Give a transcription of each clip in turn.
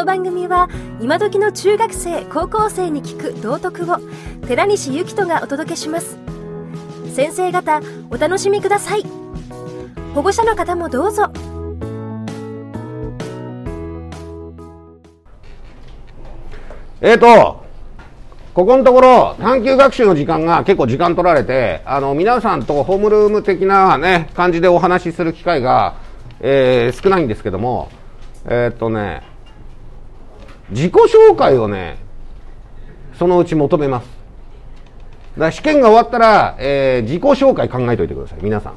の番組は今時の中学生高校生に聞く道徳を寺西幸人がお届けします。先生方お楽しみください。保護者の方もどうぞ。えーと、ここのところ、探究学習の時間が結構時間取られて、あの、皆さんとホームルーム的なね、感じでお話しする機会が、えー、少ないんですけども、えー、っとね、自己紹介をね、そのうち求めます。だから試験が終わったら、えー、自己紹介考えておいてください、皆さん。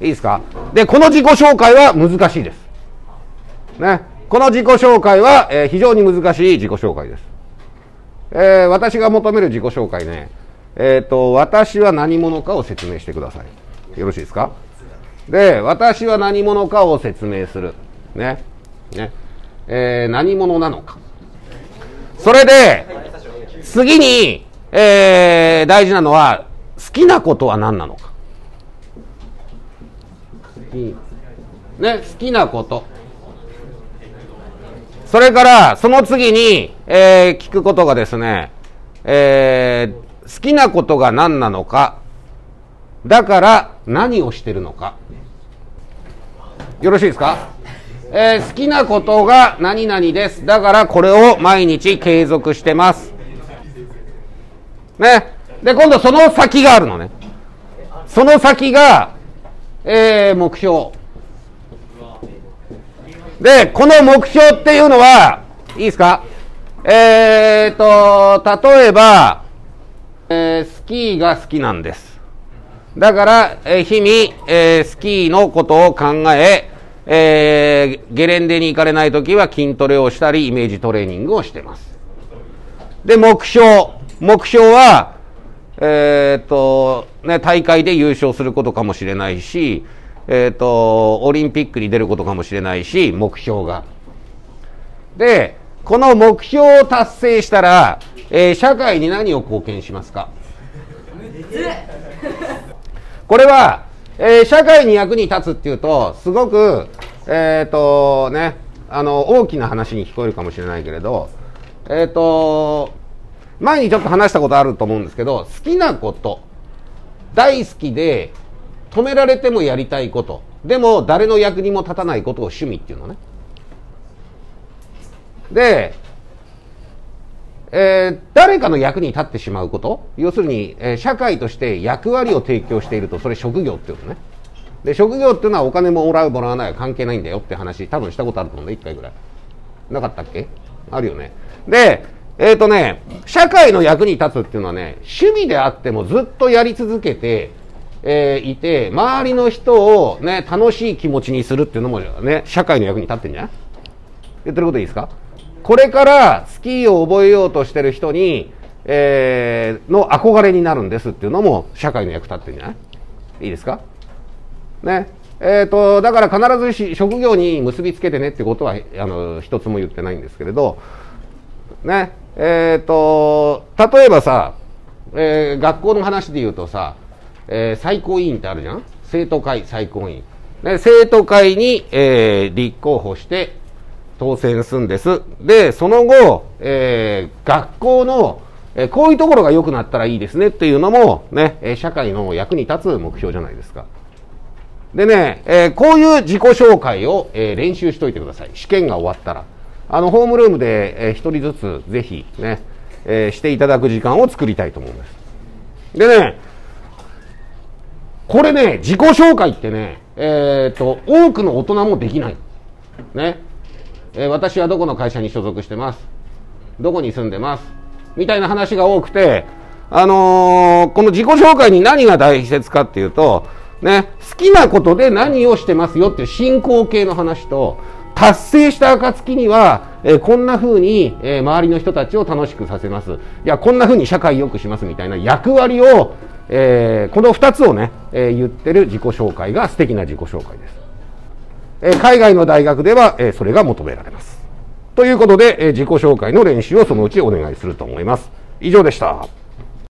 いいですか？で、この自己紹介は難しいです。ね。この自己紹介は、えー、非常に難しい自己紹介です。えー、私が求める自己紹介ね、えっ、ー、と、私は何者かを説明してください。よろしいですか？で、私は何者かを説明する。ね。ね。え、何者なのか。それで、次に、えー、大事なのは、好きなことは何なのか。ね、好きなこと。それから、その次に、えー、聞くことがですね、えー、好きなことが何なのか、だから何をしてるのか。よろしいですか？えー、好きなことが何々です。だからこれを毎日継続してます。ね。で、今度その先があるのね。その先が、えー、目標。で、この目標っていうのは、いいですか？えーと、例えば、えー、スキーが好きなんです。だから、えー、日々、えー、スキーのことを考え、えー、ゲレンデに行かれないときは筋トレをしたり、イメージトレーニングをしてます。で、目標。目標は、えー、と、ね、大会で優勝することかもしれないし、えっ、ー、と、オリンピックに出ることかもしれないし、目標が。で、この目標を達成したら、えー、社会に何を貢献しますか？これは、えー、社会に役に立つっていうと、すごく、えっ、ー、と、ね、あの、大きな話に聞こえるかもしれないけれど、えっ、と、前にちょっと話したことあると思うんですけど、好きなこと、大好きで、止められてもやりたいこと。でも、誰の役にも立たないことを趣味っていうのね。で、えー、誰かの役に立ってしまうこと。要するに、えー、社会として役割を提供していると、それ職業っていうのね。で、職業っていうのはお金ももらうもらわないは関係ないんだよって話、多分したことあると思うんだ、一回ぐらい。なかったっけ？あるよね。で、えっ、ー、とね、社会の役に立つっていうのはね、趣味であってもずっとやり続けて、えー、いて、周りの人をね、楽しい気持ちにするっていうのもね、社会の役に立ってんじゃない言ってることいいですか？これからスキーを覚えようとしてる人に、えー、の憧れになるんですっていうのも社会の役立ってるんじゃない？いいですか？ね。え、ー、と、だから必ずし職業に結びつけてねってことは、あの、一つも言ってないんですけれど、ね。え、ー、と、例えばさ、えー、学校の話で言うとさ、えー、最高委員ってあるじゃん？生徒会最高委員。で生徒会に、えー、立候補して当選するんです。で、その後、えー、学校の、えー、こういうところが良くなったらいいですねっていうのもね、え社会の役に立つ目標じゃないですか。でね、えー、こういう自己紹介を、えー、練習しといてください。試験が終わったら。あの、ホームルームで、えー、一人ずつぜひね、えー、していただく時間を作りたいと思います。でね、これね、自己紹介ってね、えっ、ー、と、多くの大人もできない。ね。えー、私はどこの会社に所属してます。どこに住んでます。みたいな話が多くて、あのー、この自己紹介に何が大切かっていうと、ね、好きなことで何をしてますよっていう進行形の話と、達成した暁には、えー、こんな風に、えー、周りの人たちを楽しくさせます。いや、こんな風に社会良くしますみたいな役割を、えー、この2つをね、え、言ってる自己紹介が素敵な自己紹介です。え、海外の大学では、え、それが求められます。ということで、え、自己紹介の練習をそのうちお願いすると思います。以上でした。